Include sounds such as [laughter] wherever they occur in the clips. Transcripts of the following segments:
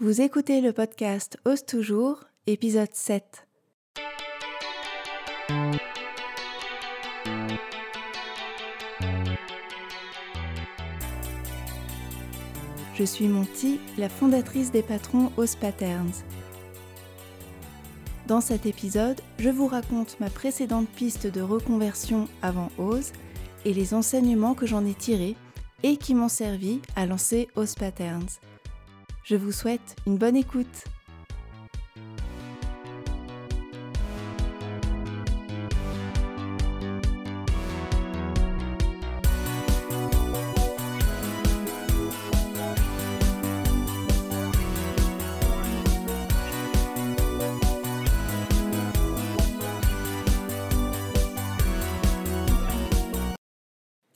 Vous écoutez le podcast Ose toujours, épisode 7. Je suis Monty, la fondatrice des patrons Ose Patterns. Dans cet épisode, je vous raconte ma précédente piste de reconversion avant Ose et les enseignements que j'en ai tirés et qui m'ont servi à lancer Ose Patterns. Je vous souhaite une bonne écoute.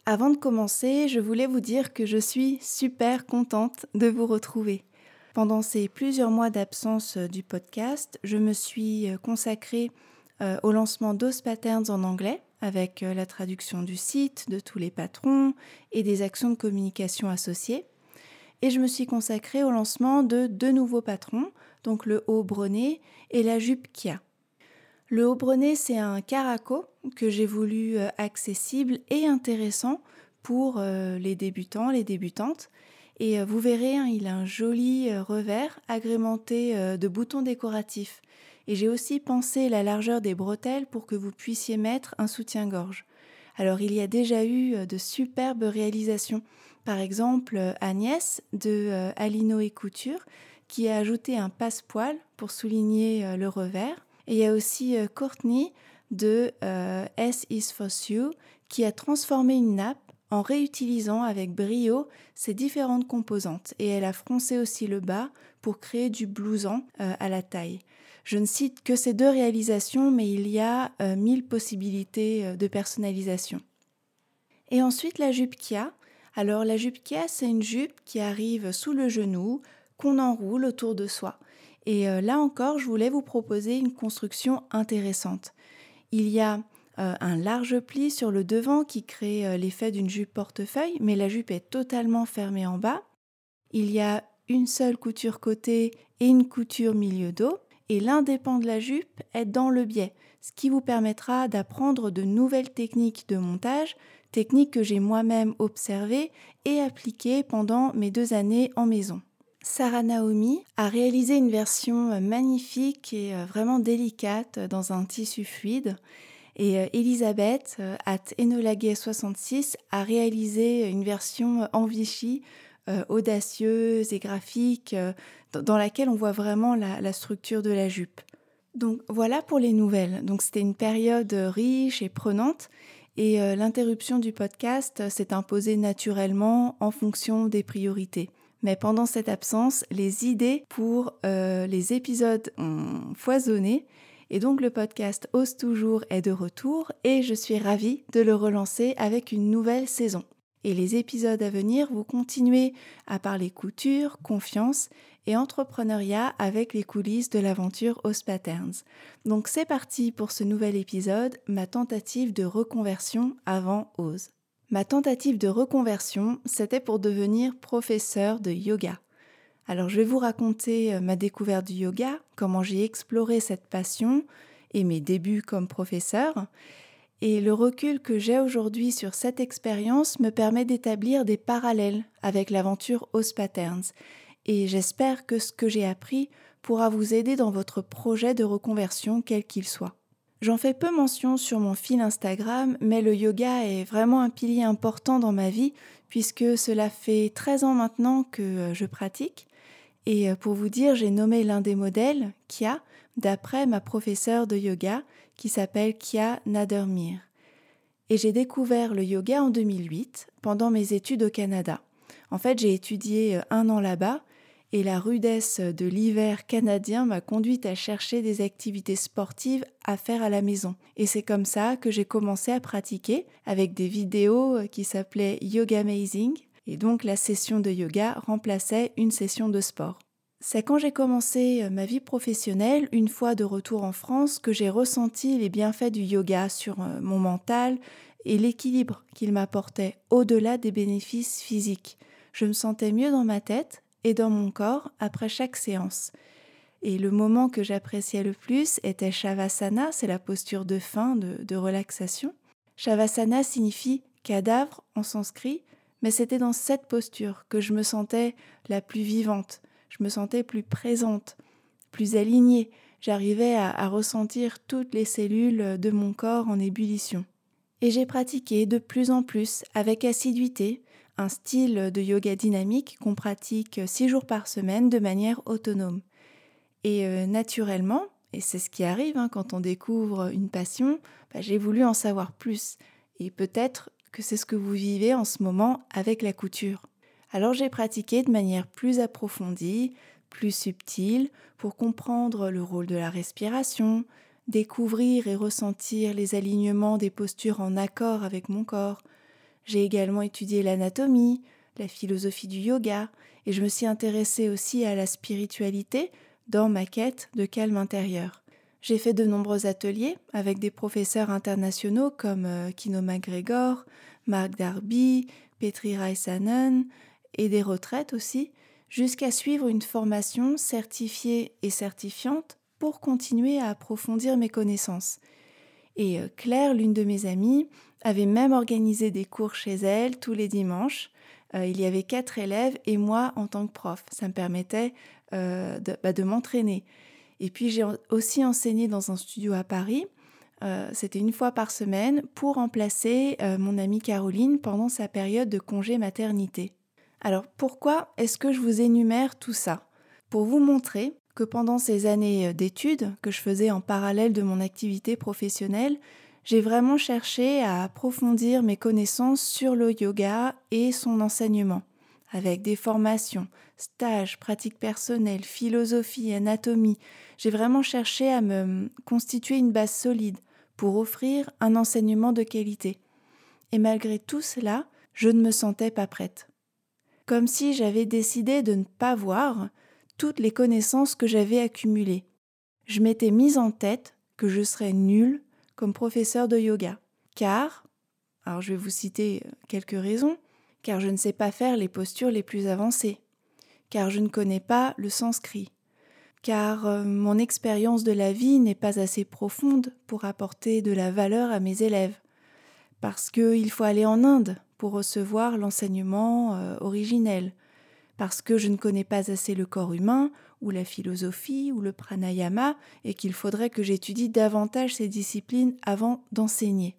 Avant de commencer, je voulais vous dire que je suis super contente de vous retrouver. Pendant ces plusieurs mois d'absence euh, du podcast, je me suis euh, consacrée euh, au lancement d'OS Patterns en anglais, avec la traduction du site, de tous les patrons et des actions de communication associées. Et je me suis consacrée au lancement de deux nouveaux patrons, donc le haut brenet et la jupe Kia. Le haut brenet, c'est un caraco que j'ai voulu accessible et intéressant pour les débutants, les débutantes, et euh, vous verrez, hein, il a un joli euh, revers agrémenté euh, de boutons décoratifs. Et j'ai aussi pensé la largeur des bretelles pour que vous puissiez mettre un soutien-gorge. Alors il y a déjà eu de superbes réalisations. Par exemple, Agnès de Alino et Couture qui a ajouté un passepoil pour souligner le revers. Et il y a aussi Courtney de S is for You qui a transformé une nappe en réutilisant avec brio ces différentes composantes et elle a froncé aussi le bas pour créer du blouson euh, à la taille. Je ne cite que ces deux réalisations, mais il y a euh, mille possibilités euh, de personnalisation. Et ensuite la jupe Kia. Alors la jupe Kia, c'est une jupe qui arrive sous le genou, qu'on enroule autour de soi. Et là encore, je voulais vous proposer une construction intéressante. Il y a euh, un large pli sur le devant qui crée euh, l'effet d'une jupe portefeuille, mais la jupe est totalement fermée en bas. Il y a une seule couture côté et une couture milieu dos, et l'un des pans de la jupe est dans le biais, ce qui vous permettra d'apprendre de nouvelles techniques de montage, techniques que j'ai moi-même observées et appliquées pendant mes deux années en maison. Sarah Naomi a réalisé une version magnifique et euh, vraiment délicate dans un tissu fluide et euh, Elisabeth, euh, at Enolaguet66, a réalisé une version en Vichy, euh, audacieuse et graphique, dans laquelle on voit vraiment la, structure de la jupe. Donc voilà pour les nouvelles. Donc c'était une période riche et prenante. Et l'interruption du podcast s'est imposée naturellement en fonction des priorités. Mais pendant cette absence, les idées pour les épisodes ont foisonné et donc le podcast Ose toujours est de retour et je suis ravie de le relancer avec une nouvelle saison. Et les épisodes à venir, vous continuez à parler couture, confiance et entrepreneuriat avec les coulisses de l'aventure Ose Patterns. Donc c'est parti pour ce nouvel épisode, ma tentative de reconversion avant Ose. Ma tentative de reconversion, c'était pour devenir professeur de yoga. Alors je vais vous raconter euh, ma découverte du yoga, comment j'ai exploré cette passion et mes débuts comme professeur. Et le recul que j'ai aujourd'hui sur cette expérience me permet d'établir des parallèles avec l'aventure Os Patterns. Et j'espère que ce que j'ai appris pourra vous aider dans votre projet de reconversion quel qu'il soit. J'en fais peu mention sur mon fil Instagram, mais le yoga est vraiment un pilier important dans ma vie puisque cela fait 13 ans maintenant que euh, je pratique et euh, pour vous dire, j'ai nommé l'un des modèles, Kia, d'après ma professeure de yoga qui s'appelle Kia Nadermir. Et j'ai découvert le yoga en 2008 pendant mes études au Canada. En fait, j'ai étudié euh, un an là-bas et la rudesse de l'hiver canadien m'a conduite à chercher des activités sportives à faire à la maison. Et c'est comme ça que j'ai commencé à pratiquer avec des vidéos euh, qui s'appelaient Yoga Amazing et donc la session de yoga remplaçait une session de sport. C'est quand j'ai commencé euh, ma vie professionnelle, une fois de retour en France, que j'ai ressenti les bienfaits du yoga sur euh, mon mental et l'équilibre qu'il m'apportait au-delà des bénéfices physiques. Je me sentais mieux dans ma tête et dans mon corps après chaque séance. Et le moment que j'appréciais le plus était Shavasana, c'est la posture de fin, de, de relaxation. Shavasana signifie cadavre en sanskrit, mais c'était dans cette posture que je me sentais la plus vivante, je me sentais plus présente, plus alignée, j'arrivais à, ressentir toutes les cellules de mon corps en ébullition. Et j'ai pratiqué de plus en plus, avec assiduité, un style de yoga dynamique qu'on pratique six jours par semaine de manière autonome. Et euh, naturellement, et c'est ce qui arrive hein, quand on découvre une passion, bah, j'ai voulu en savoir plus. Et peut-être que c'est ce que vous vivez en ce moment avec la couture. Alors j'ai pratiqué de manière plus approfondie, plus subtile, pour comprendre le rôle de la respiration, découvrir et ressentir les alignements des postures en accord avec mon corps. J'ai également étudié l'anatomie, la philosophie du yoga, et je me suis intéressée aussi à la spiritualité dans ma quête de calme intérieur. J'ai fait de nombreux ateliers avec des professeurs internationaux comme euh, Kino McGregor, Mark Darby, Petri Raisanen et des retraites aussi, jusqu'à suivre une formation certifiée et certifiante pour continuer à approfondir mes connaissances. Et euh, Claire, l'une de mes amies, avait même organisé des cours chez elle tous les dimanches. Euh, il y avait quatre élèves et moi en tant que prof. Ça me permettait bah, de m'entraîner. Et puis j'ai aussi enseigné dans un studio à Paris. Euh, C'était une fois par semaine pour remplacer euh, mon amie Caroline pendant sa période de congé maternité. Alors pourquoi est-ce que je vous énumère tout ça? Pour vous montrer que pendant ces années euh, d'études que je faisais en parallèle de mon activité professionnelle, j'ai vraiment cherché à approfondir mes connaissances sur le yoga et son enseignement avec des formations, stages, pratiques personnelles, philosophie, anatomie. J'ai vraiment cherché à me constituer une base solide pour offrir un enseignement de qualité. Et malgré tout cela, je ne me sentais pas prête. Comme si j'avais décidé de ne pas voir toutes les connaissances que j'avais accumulées. Je m'étais mise en tête que je serais nulle comme professeur de yoga. Car, alors je vais vous citer quelques raisons, car je ne sais pas faire les postures les plus avancées, car je ne connais pas le sanskrit, car euh, mon expérience de la vie n'est pas assez profonde pour apporter de la valeur à mes élèves, parce qu'il faut aller en Inde pour recevoir l'enseignement euh, originel, parce que je ne connais pas assez le corps humain, ou la philosophie, ou le pranayama, et qu'il faudrait que j'étudie davantage ces disciplines avant d'enseigner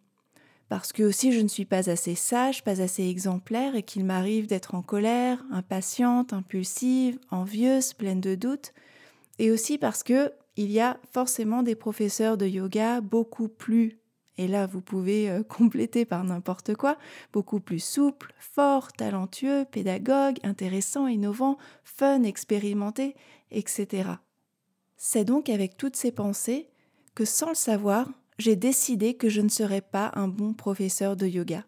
parce que aussi je ne suis pas assez sage, pas assez exemplaire et qu'il m'arrive d'être en colère, impatiente, impulsive, envieuse, pleine de doutes, et aussi parce que il y a forcément des professeurs de yoga beaucoup plus et là vous pouvez euh, [laughs] compléter par n'importe quoi, beaucoup plus souples, forts, talentueux, pédagogues, intéressants, innovants, fun, expérimentés, etc. C'est donc avec toutes ces pensées que sans le savoir, j'ai décidé que je ne serais pas un bon professeur de yoga.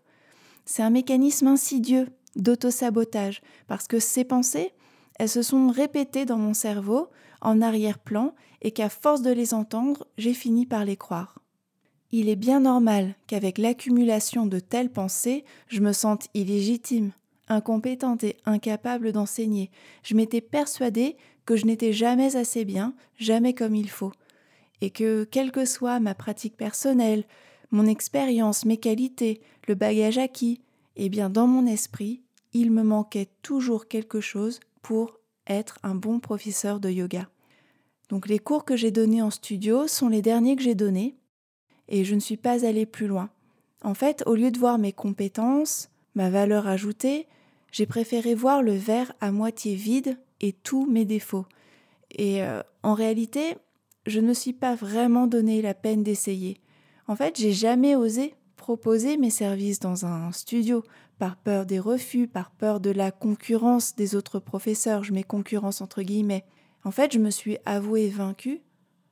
C'est un mécanisme insidieux d'auto-sabotage, parce que ces pensées, elles se sont répétées dans mon cerveau, en arrière-plan, et qu'à force de les entendre, j'ai fini par les croire. Il est bien normal qu'avec l'accumulation de telles pensées, je me sente illégitime, incompétente et incapable d'enseigner. Je m'étais persuadée que je n'étais jamais assez bien, jamais comme il faut, et que, quelle que soit ma pratique personnelle, mon expérience, mes qualités, le bagage acquis, eh bien dans mon esprit, il me manquait toujours quelque chose pour être un bon professeur de yoga. Donc les cours que j'ai donnés en studio sont les derniers que j'ai donnés et je ne suis pas allée plus loin. En fait, au lieu de voir mes compétences, ma valeur ajoutée, j'ai préféré voir le verre à moitié vide et tous mes défauts. Et euh, en réalité, je ne me suis pas vraiment donné la peine d'essayer. En fait, j'ai jamais osé proposer mes services dans un studio, par peur des refus, par peur de la concurrence des autres professeurs, je mets concurrence entre guillemets. En fait, je me suis avouée vaincue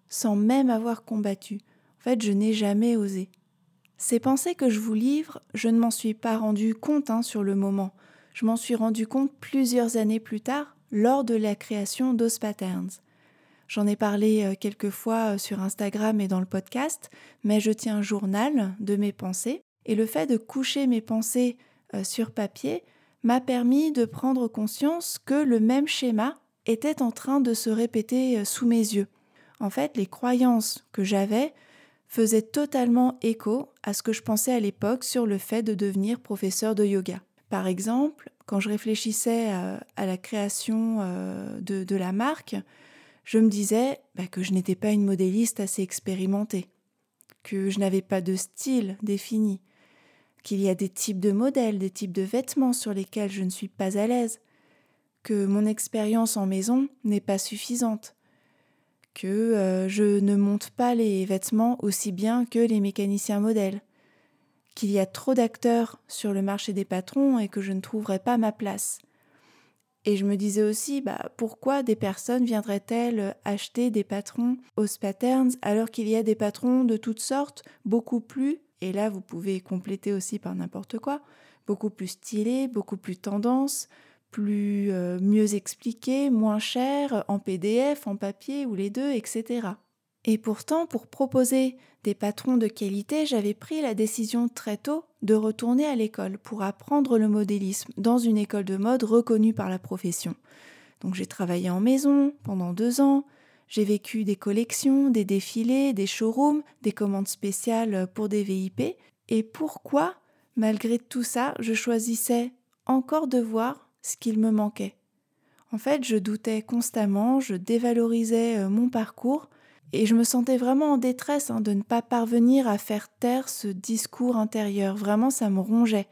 sans même avoir combattu. En fait, je n'ai jamais osé. Ces pensées que je vous livre, je ne m'en suis pas rendu compte hein, sur le moment. Je m'en suis rendu compte plusieurs années plus tard, lors de la création d'Os Patterns. J'en ai parlé euh, quelques fois euh, sur Instagram et dans le podcast, mais je tiens un journal de mes pensées. Et le fait de coucher mes pensées euh, sur papier m'a permis de prendre conscience que le même schéma était en train de se répéter sous mes yeux. En fait, les croyances que j'avais faisaient totalement écho à ce que je pensais à l'époque sur le fait de devenir professeur de yoga. Par exemple, quand je réfléchissais à, la création de, la marque, je me disais bah, que je n'étais pas une modéliste assez expérimentée, que je n'avais pas de style défini, qu'il y a des types de modèles, des types de vêtements sur lesquels je ne suis pas à l'aise, que mon expérience en maison n'est pas suffisante, que euh, je ne monte pas les vêtements aussi bien que les mécaniciens modèles, qu'il y a trop d'acteurs sur le marché des patrons et que je ne trouverai pas ma place. Et je me disais aussi, bah, pourquoi des personnes viendraient-elles acheter des patrons aux patterns alors qu'il y a des patrons de toutes sortes, beaucoup plus et là vous pouvez compléter aussi par n'importe quoi, beaucoup plus stylé, beaucoup plus tendance, plus euh, mieux expliqué, moins cher, en PDF, en papier ou les deux, etc. Et pourtant, pour proposer des patrons de qualité, j'avais pris la décision très tôt de retourner à l'école pour apprendre le modélisme dans une école de mode reconnue par la profession. Donc j'ai travaillé en maison pendant deux ans, j'ai vécu des collections, des défilés, des showrooms, des commandes spéciales pour des VIP. Et pourquoi, malgré tout ça, je choisissais encore de voir ce qu'il me manquait? En fait, je doutais constamment, je dévalorisais euh, mon parcours et je me sentais vraiment en détresse hein, de ne pas parvenir à faire taire ce discours intérieur. Vraiment, ça me rongeait.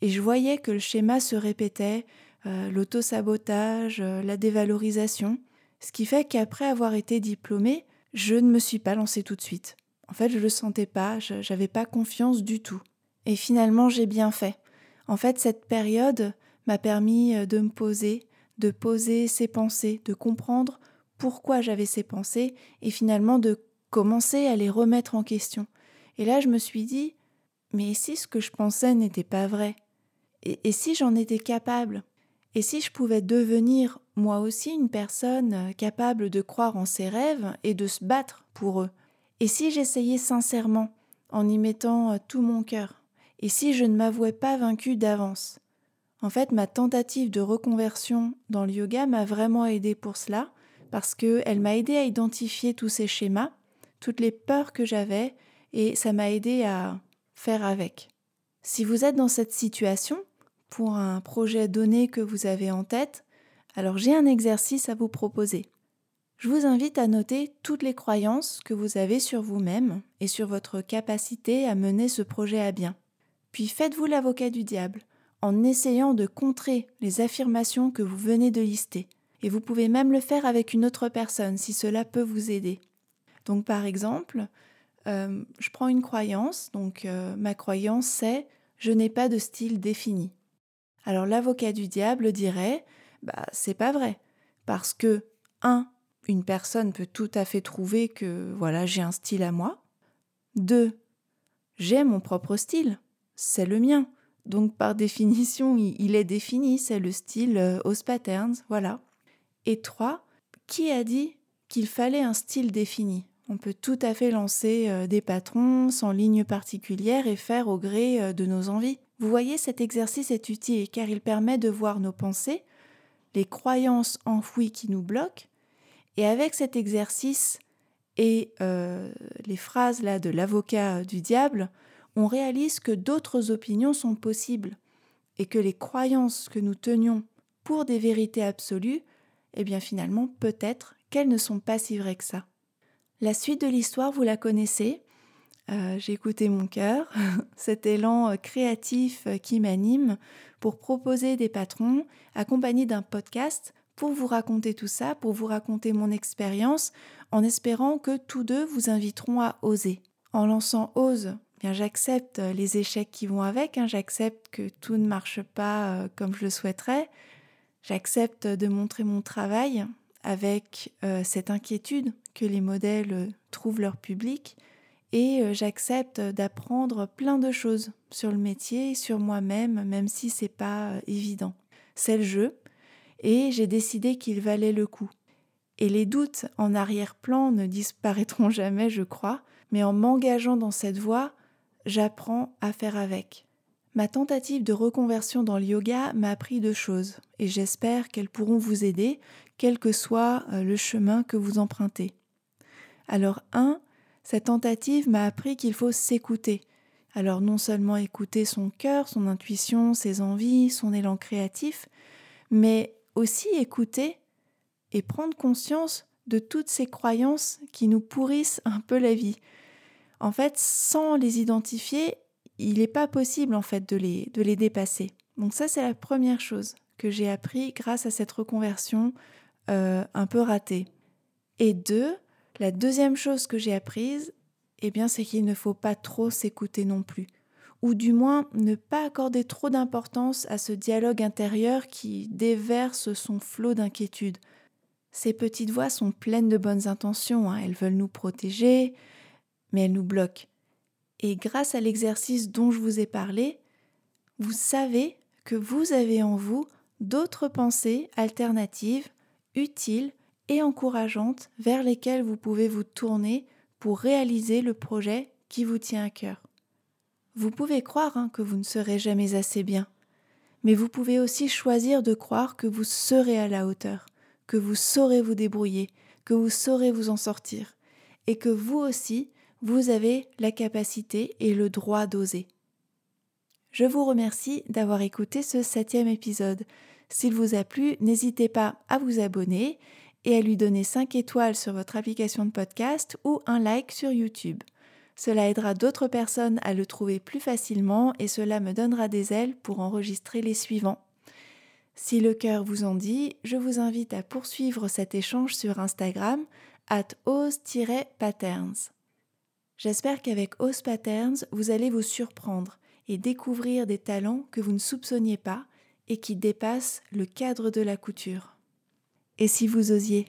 Et je voyais que le schéma se répétait, euh, l'autosabotage, euh, la dévalorisation. Ce qui fait qu'après avoir été diplômée, je ne me suis pas lancée tout de suite. En fait, je ne le sentais pas, je n'avais pas confiance du tout. Et finalement, j'ai bien fait. En fait, cette période m'a permis euh, de me poser, de poser ses pensées, de comprendre pourquoi j'avais ces pensées et finalement de commencer à les remettre en question. Et là, je me suis dit, mais si ce que je pensais n'était pas vrai? Et si j'en étais capable? Et si je pouvais devenir moi aussi une personne euh, capable de croire en ses rêves et de se battre pour eux? Et si j'essayais sincèrement, en y mettant euh, tout mon cœur? Et si je ne m'avouais pas vaincue d'avance? En fait, ma tentative de reconversion dans le yoga m'a vraiment aidé pour cela, parce qu'elle m'a aidé à identifier tous ces schémas, toutes les peurs que j'avais, et ça m'a aidé à faire avec. Si vous êtes dans cette situation, pour un projet donné que vous avez en tête, alors j'ai un exercice à vous proposer. Je vous invite à noter toutes les croyances que vous avez sur vous-même et sur votre capacité à mener ce projet à bien. Puis faites-vous l'avocat du diable en essayant de contrer les affirmations que vous venez de lister. Et vous pouvez même le faire avec une autre personne si cela peut vous aider. Donc par exemple, euh, je prends une croyance, donc euh, ma croyance c'est je n'ai pas de style défini. Alors l'avocat du diable dirait bah c'est pas vrai parce que un une personne peut tout à fait trouver que voilà, j'ai un style à moi. Deux, j'ai mon propre style, c'est le mien. Donc par [laughs] définition, il est défini, c'est le style euh, os patterns, voilà. Et trois, qui a dit qu'il fallait un style défini? On peut tout à fait lancer euh, des patrons sans ligne particulière et faire au gré euh, de nos envies. Vous voyez, cet exercice est utile car il permet de voir nos pensées, les croyances enfouies qui nous bloquent, et avec cet exercice et euh, les phrases là de l'avocat du diable, on réalise que d'autres opinions sont possibles et que les croyances que nous tenions pour des vérités absolues, eh bien finalement peut-être qu'elles ne sont pas si vraies que ça. La suite de l'histoire, vous la connaissez. Euh, j'ai écouté mon cœur, [laughs] cet élan euh, créatif euh, qui m'anime pour proposer des patrons accompagnés d'un podcast pour vous raconter tout ça, pour vous raconter mon expérience, en espérant que tous deux vous inviteront à oser. En lançant Ose, eh bien j'accepte les échecs qui vont avec, hein. j'accepte que tout ne marche pas comme je le souhaiterais, j'accepte de montrer mon travail avec cette inquiétude que les modèles trouvent leur public, et euh, j'accepte d'apprendre plein de choses sur le métier, sur moi-même, même si c'est pas euh, évident. C'est le jeu et j'ai décidé qu'il valait le coup. Et les doutes en arrière-plan ne disparaîtront [laughs] jamais, je crois, mais en m'engageant dans cette voie, j'apprends à faire avec. Ma tentative de reconversion dans le yoga m'a appris deux choses et j'espère qu'elles pourront vous aider, quel que soit euh, le chemin que vous empruntez. Alors, un, cette tentative m'a appris qu'il faut s'écouter. Alors, non seulement écouter son cœur, son intuition, ses envies, son élan créatif, mais aussi écouter et prendre conscience de toutes ces croyances qui nous pourrissent un peu la vie. En fait, sans les identifier, il n'est pas possible en fait de les, de les dépasser. Donc ça, c'est la première chose que j'ai appris grâce à cette reconversion euh, un peu ratée. Et deux, la deuxième chose que j'ai apprise, eh bien, c'est qu'il ne faut pas trop s'écouter non plus, ou du moins ne pas accorder trop d'importance à ce dialogue intérieur qui déverse son flot d'inquiétude. Ces petites voix sont pleines de bonnes intentions, hein. elles veulent nous protéger, mais elles nous bloquent. Grâce à l'exercice dont je vous ai parlé, vous savez que vous avez en vous d'autres pensées alternatives, utiles et encourageantes vers lesquelles vous pouvez vous tourner pour réaliser le projet qui vous tient à cœur. Vous pouvez croire hein, que vous ne serez jamais assez bien, mais vous pouvez aussi choisir de croire que vous serez à la hauteur, que vous saurez vous débrouiller, que vous saurez vous en sortir, et que vous aussi, vous avez la capacité et le droit d'oser. Je vous remercie d'avoir écouté ce septième épisode. S'il vous a plu, n'hésitez pas à vous abonner et à lui donner 5 étoiles sur votre application de podcast ou un like sur YouTube. Cela aidera d'autres personnes à le trouver plus facilement et cela me donnera des ailes pour enregistrer les suivants. Si le cœur vous en dit, je vous invite à poursuivre cet échange sur Instagram at ose-patterns. J'espère qu'avec Ose Patterns, vous allez vous surprendre et découvrir des talents que vous ne soupçonniez pas et qui dépassent le cadre de la couture. Et si vous osiez?